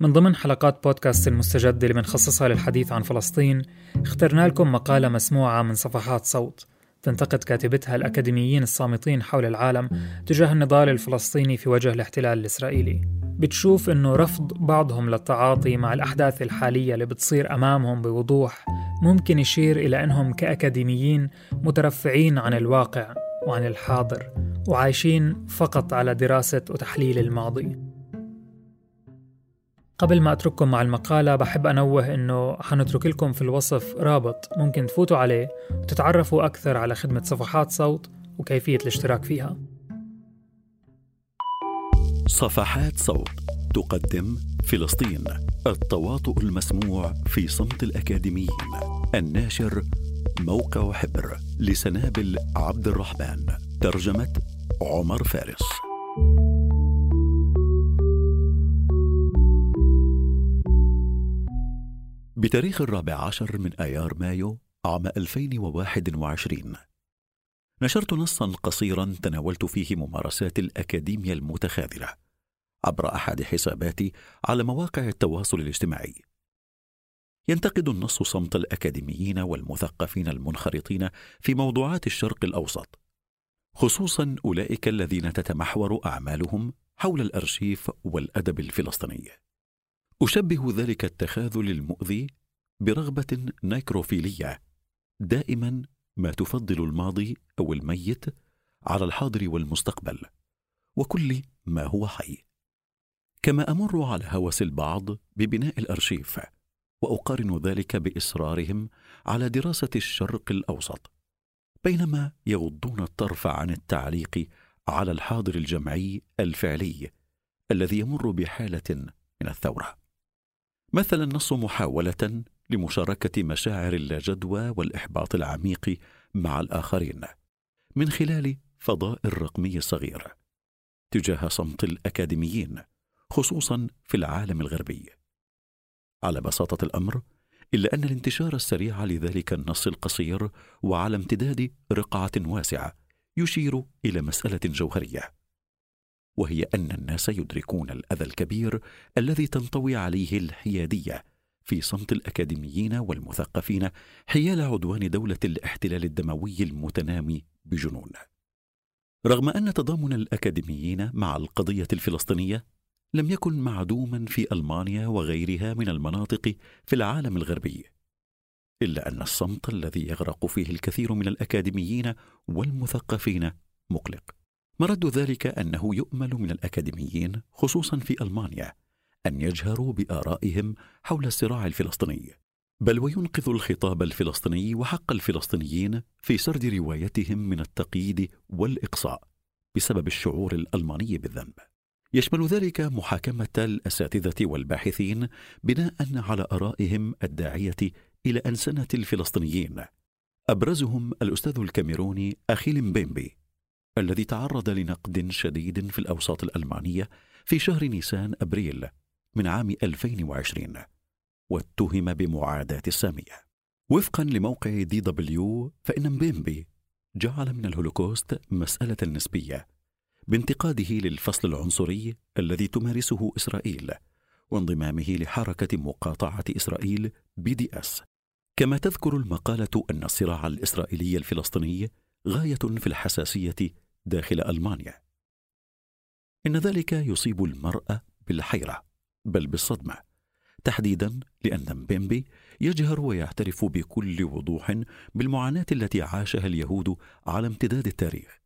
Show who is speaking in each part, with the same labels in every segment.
Speaker 1: من ضمن حلقات بودكاست المستجد اللي بنخصصها للحديث عن فلسطين اخترنا لكم مقالة مسموعة من صفحات صوت. تنتقد كاتبتها الأكاديميين الصامتين حول العالم تجاه النضال الفلسطيني في وجه الاحتلال الإسرائيلي. بتشوف أنه رفض بعضهم للتعاطي مع الأحداث الحالية اللي بتصير أمامهم بوضوح ممكن يشير إلى أنهم كأكاديميين مترفعين عن الواقع وعن الحاضر وعايشين فقط على دراسة وتحليل الماضي. قبل ما أترككم مع المقالة بحب أنوه أنه حنترك لكم في الوصف رابط ممكن تفوتوا عليه وتتعرفوا أكثر على خدمة صفحات صوت وكيفية الاشتراك فيها.
Speaker 2: صفحات صوت تقدم فلسطين التواطؤ المسموع في صمت الأكاديميين الناشر موقع حبر لسنابل عبد الرحمن ترجمة عمر فارس. بتاريخ الرابع عشر من آيار مايو عام 2021 نشرت نصا قصيرا تناولت فيه ممارسات الأكاديمية المتخاذلة عبر أحد حساباتي على مواقع التواصل الاجتماعي. ينتقد النص صمت الأكاديميين والمثقفين المنخرطين في موضوعات الشرق الأوسط خصوصا أولئك الذين تتمحور أعمالهم حول الأرشيف والأدب الفلسطيني. أشبه ذلك التخاذل المؤذي برغبة نيكروفيلية دائما ما تفضل الماضي أو الميت على الحاضر والمستقبل وكل ما هو حي. كما أمر على هوس البعض ببناء الأرشيف وأقارن ذلك بإصرارهم على دراسة الشرق الأوسط بينما يغضون الطرف عن التعليق على الحاضر الجمعي الفعلي الذي يمر بحالة من الثورة. مثل النص محاولة لمشاركة مشاعر اللاجدوى والإحباط العميق مع الآخرين من خلال فضاء الرقمي الصغير تجاه صمت الأكاديميين خصوصا في العالم الغربي. على بساطة الأمر إلا أن الانتشار السريع لذلك النص القصير وعلى امتداد رقعة واسعة يشير إلى مسألة جوهرية. وهي أن الناس يدركون الأذى الكبير الذي تنطوي عليه الحيادية في صمت الأكاديميين والمثقفين حيال عدوان دولة الاحتلال الدموي المتنامي بجنون. رغم أن تضامن الأكاديميين مع القضية الفلسطينية لم يكن معدوما في ألمانيا وغيرها من المناطق في العالم الغربي، إلا أن الصمت الذي يغرق فيه الكثير من الأكاديميين والمثقفين مقلق. مرد ذلك أنه يؤمل من الأكاديميين خصوصا في ألمانيا أن يجهروا بآرائهم حول الصراع الفلسطيني. بل وينقذ الخطاب الفلسطيني وحق الفلسطينيين في سرد روايتهم من التقييد والإقصاء بسبب الشعور الألماني بالذنب. يشمل ذلك محاكمة الأساتذة والباحثين بناء على آرائهم الداعية إلى أنسنة الفلسطينيين. أبرزهم الأستاذ الكاميروني أخيل مبيمبي. الذي تعرض لنقد شديد في الأوساط الألمانية في شهر نيسان أبريل من عام 2020 واتهم بمعاداة السامية. وفقا لموقع DW فإن مبيمبي جعل من الهولوكوست مسألة نسبية بانتقاده للفصل العنصري الذي تمارسه إسرائيل وانضمامه لحركة مقاطعة إسرائيل BDS. كما تذكر المقالة أن الصراع الإسرائيلي الفلسطيني غاية في الحساسية داخل ألمانيا. إن ذلك يصيب المراه بالحيرة بل بالصدمة تحديدا لأن مبيمبي يجهر ويعترف بكل وضوح بالمعاناة التي عاشها اليهود على امتداد التاريخ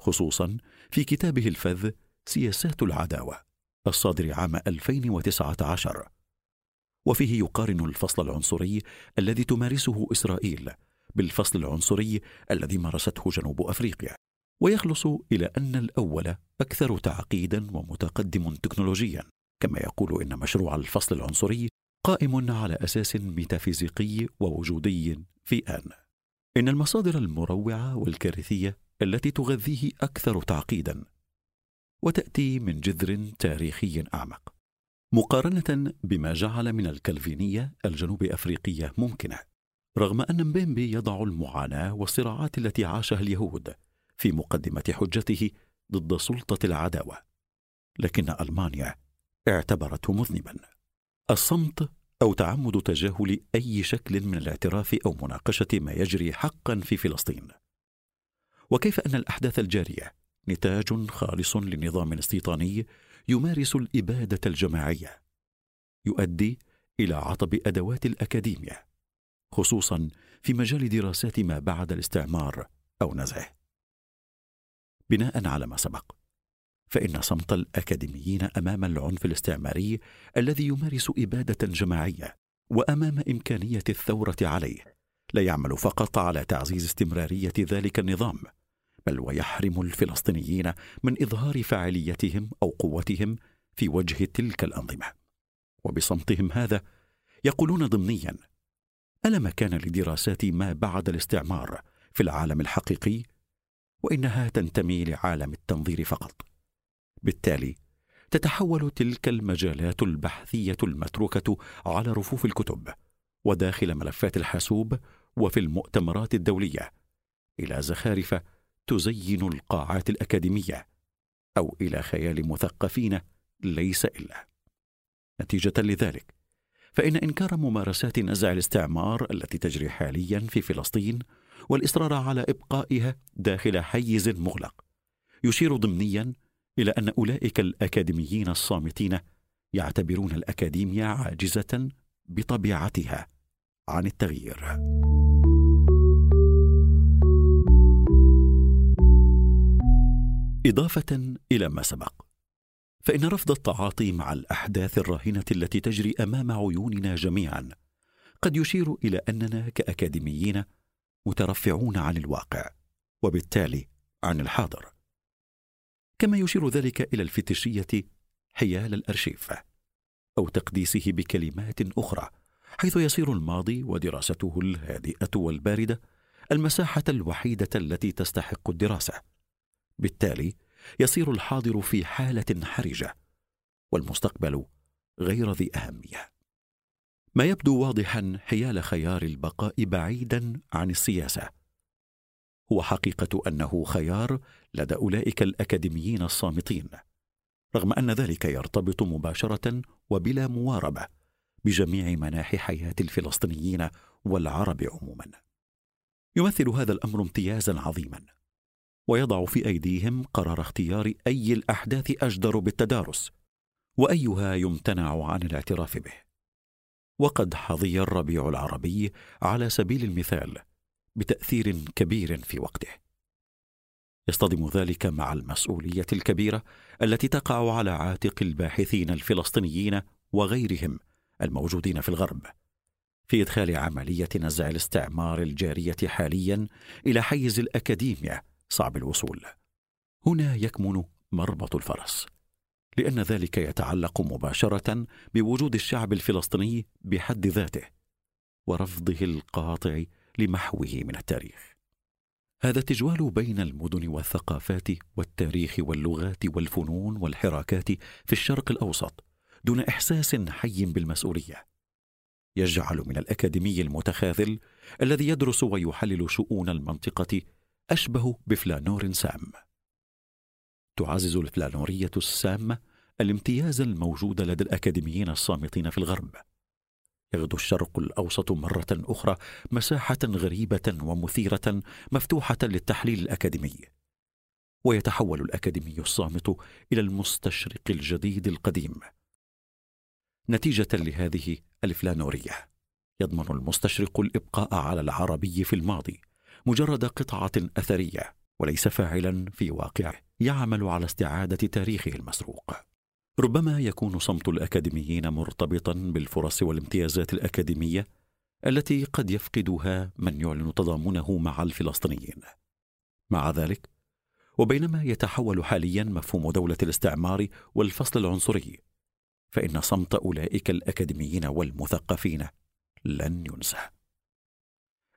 Speaker 2: خصوصا في كتابه الفذ سياسات العداوة الصادر عام 2019 وفيه يقارن الفصل العنصري الذي تمارسه إسرائيل بالفصل العنصري الذي مارسته جنوب أفريقيا ويخلص إلى أن الأول أكثر تعقيدا ومتقدم تكنولوجيا. كما يقول إن مشروع الفصل العنصري قائم على أساس ميتافيزيقي ووجودي في آن. إن المصادر المروعة والكارثية التي تغذيه أكثر تعقيدا وتأتي من جذر تاريخي أعمق مقارنة بما جعل من الكالفينية الجنوب أفريقية ممكنة. رغم أن مبيمبي يضع المعاناة والصراعات التي عاشها اليهود في مقدمة حجته ضد سلطة العداوة لكن ألمانيا اعتبرته مذنبا. الصمت أو تعمد تجاهل أي شكل من الاعتراف أو مناقشة ما يجري حقا في فلسطين. وكيف أن الأحداث الجارية نتاج خالص لنظام استيطاني يمارس الإبادة الجماعية يؤدي إلى عطب أدوات الاكاديميا خصوصا في مجال دراسات ما بعد الاستعمار أو نزعه. بناء على ما سبق فإن صمت الأكاديميين أمام العنف الاستعماري الذي يمارس إبادة جماعية وأمام إمكانية الثورة عليه لا يعمل فقط على تعزيز استمرارية ذلك النظام بل ويحرم الفلسطينيين من إظهار فاعليتهم أو قوتهم في وجه تلك الأنظمة. وبصمتهم هذا يقولون ضمنيا ألا مكان لدراسات ما بعد الاستعمار في العالم الحقيقي؟ وإنها تنتمي لعالم التنظير فقط. بالتالي تتحول تلك المجالات البحثية المتروكة على رفوف الكتب وداخل ملفات الحاسوب وفي المؤتمرات الدولية إلى زخارف تزين القاعات الأكاديمية أو إلى خيال مثقفين ليس إلا. نتيجة لذلك فإن إنكار ممارسات نزع الاستعمار التي تجري حاليا في فلسطين والإصرار على إبقائها داخل حيز مغلق يشير ضمنيا إلى أن أولئك الأكاديميين الصامتين يعتبرون الاكاديميا عاجزة بطبيعتها. عن التغيير. إضافة إلى ما سبق. فإن رفض التعاطي مع الأحداث الراهنه التي تجري أمام عيوننا جميعا قد يشير إلى أننا كأكاديميين مترفعون عن الواقع وبالتالي عن الحاضر. كما يشير ذلك إلى الفتشيه حيال الأرشيف أو تقديسه بكلمات أخرى حيث يصير الماضي ودراسته الهادئة والباردة المساحة الوحيدة التي تستحق الدراسة. بالتالي يصير الحاضر في حالة حرجة والمستقبل غير ذي أهمية. ما يبدو واضحا حيال خيار البقاء بعيدا عن السياسة. هو حقيقة أنه خيار لدى أولئك الأكاديميين الصامتين رغم أن ذلك يرتبط مباشرة وبلا مواربة بجميع مناحي حياة الفلسطينيين والعرب عموما. يمثل هذا الأمر امتيازا عظيما. ويضع في أيديهم قرار اختيار أي الأحداث أجدر بالتدارس وأيها يمتنع عن الاعتراف به. وقد حظي الربيع العربي على سبيل المثال بتأثير كبير في وقته. يصطدم ذلك مع المسؤولية الكبيرة التي تقع على عاتق الباحثين الفلسطينيين وغيرهم الموجودين في الغرب في إدخال عملية نزع الاستعمار الجارية حاليا إلى حيز الاكاديميا صعب الوصول. هنا يكمن مربط الفرس لأن ذلك يتعلق مباشرة بوجود الشعب الفلسطيني بحد ذاته ورفضه القاطع لمحوه من التاريخ. هذا التجوال بين المدن والثقافات والتاريخ واللغات والفنون والحراكات في الشرق الأوسط دون إحساس حي بالمسؤولية. يجعل من الأكاديمي المتخاذل الذي يدرس ويحلل شؤون المنطقة أشبه بفلانور سام. تعزز الفلانورية السامه الامتياز الموجود لدى الأكاديميين الصامتين في الغرب. يغدو الشرق الأوسط مرة أخرى مساحة غريبة ومثيرة مفتوحة للتحليل الأكاديمي. ويتحول الأكاديمي الصامت إلى المستشرق الجديد القديم. نتيجة لهذه الفلانورية يضمن المستشرق الإبقاء على العربي في الماضي. مجرد قطعة أثرية وليس فاعلا في واقعه يعمل على استعادة تاريخه المسروق. ربما يكون صمت الأكاديميين مرتبطا بالفرص والامتيازات الأكاديمية التي قد يفقدها من يعلن تضامنه مع الفلسطينيين. مع ذلك وبينما يتحول حاليا مفهوم دولة الاستعمار والفصل العنصري فإن صمت أولئك الأكاديميين والمثقفين لن ينسى.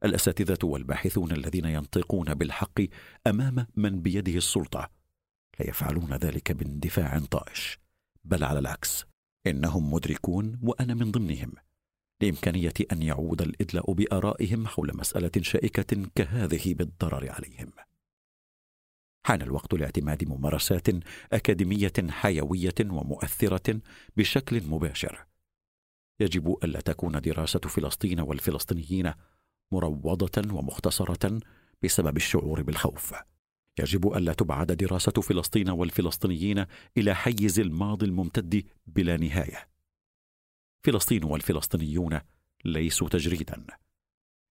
Speaker 2: الأساتذة والباحثون الذين ينطقون بالحق أمام من بيده السلطة لا يفعلون ذلك باندفاع طائش بل على العكس إنهم مدركون وأنا من ضمنهم لإمكانية أن يعود الإدلاء بآرائهم حول مسألة شائكة كهذه بالضرر عليهم. حان الوقت لاعتماد ممارسات أكاديمية حيوية ومؤثرة بشكل مباشر. يجب ألا تكون دراسة فلسطين والفلسطينيين مروضة ومختصرة بسبب الشعور بالخوف. يجب ألا تبعد دراسة فلسطين والفلسطينيين إلى حيز الماضي الممتد بلا نهاية. فلسطين والفلسطينيون ليسوا تجريدا.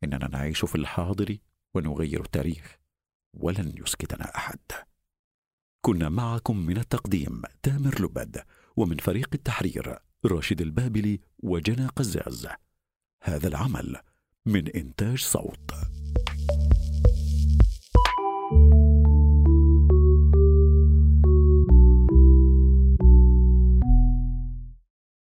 Speaker 2: إننا نعيش في الحاضر ونغير التاريخ ولن يسكتنا أحد. كنا معكم من التقديم تامر لبد ومن فريق التحرير راشد البابلي وجنى قزاز. هذا العمل من إنتاج صوت.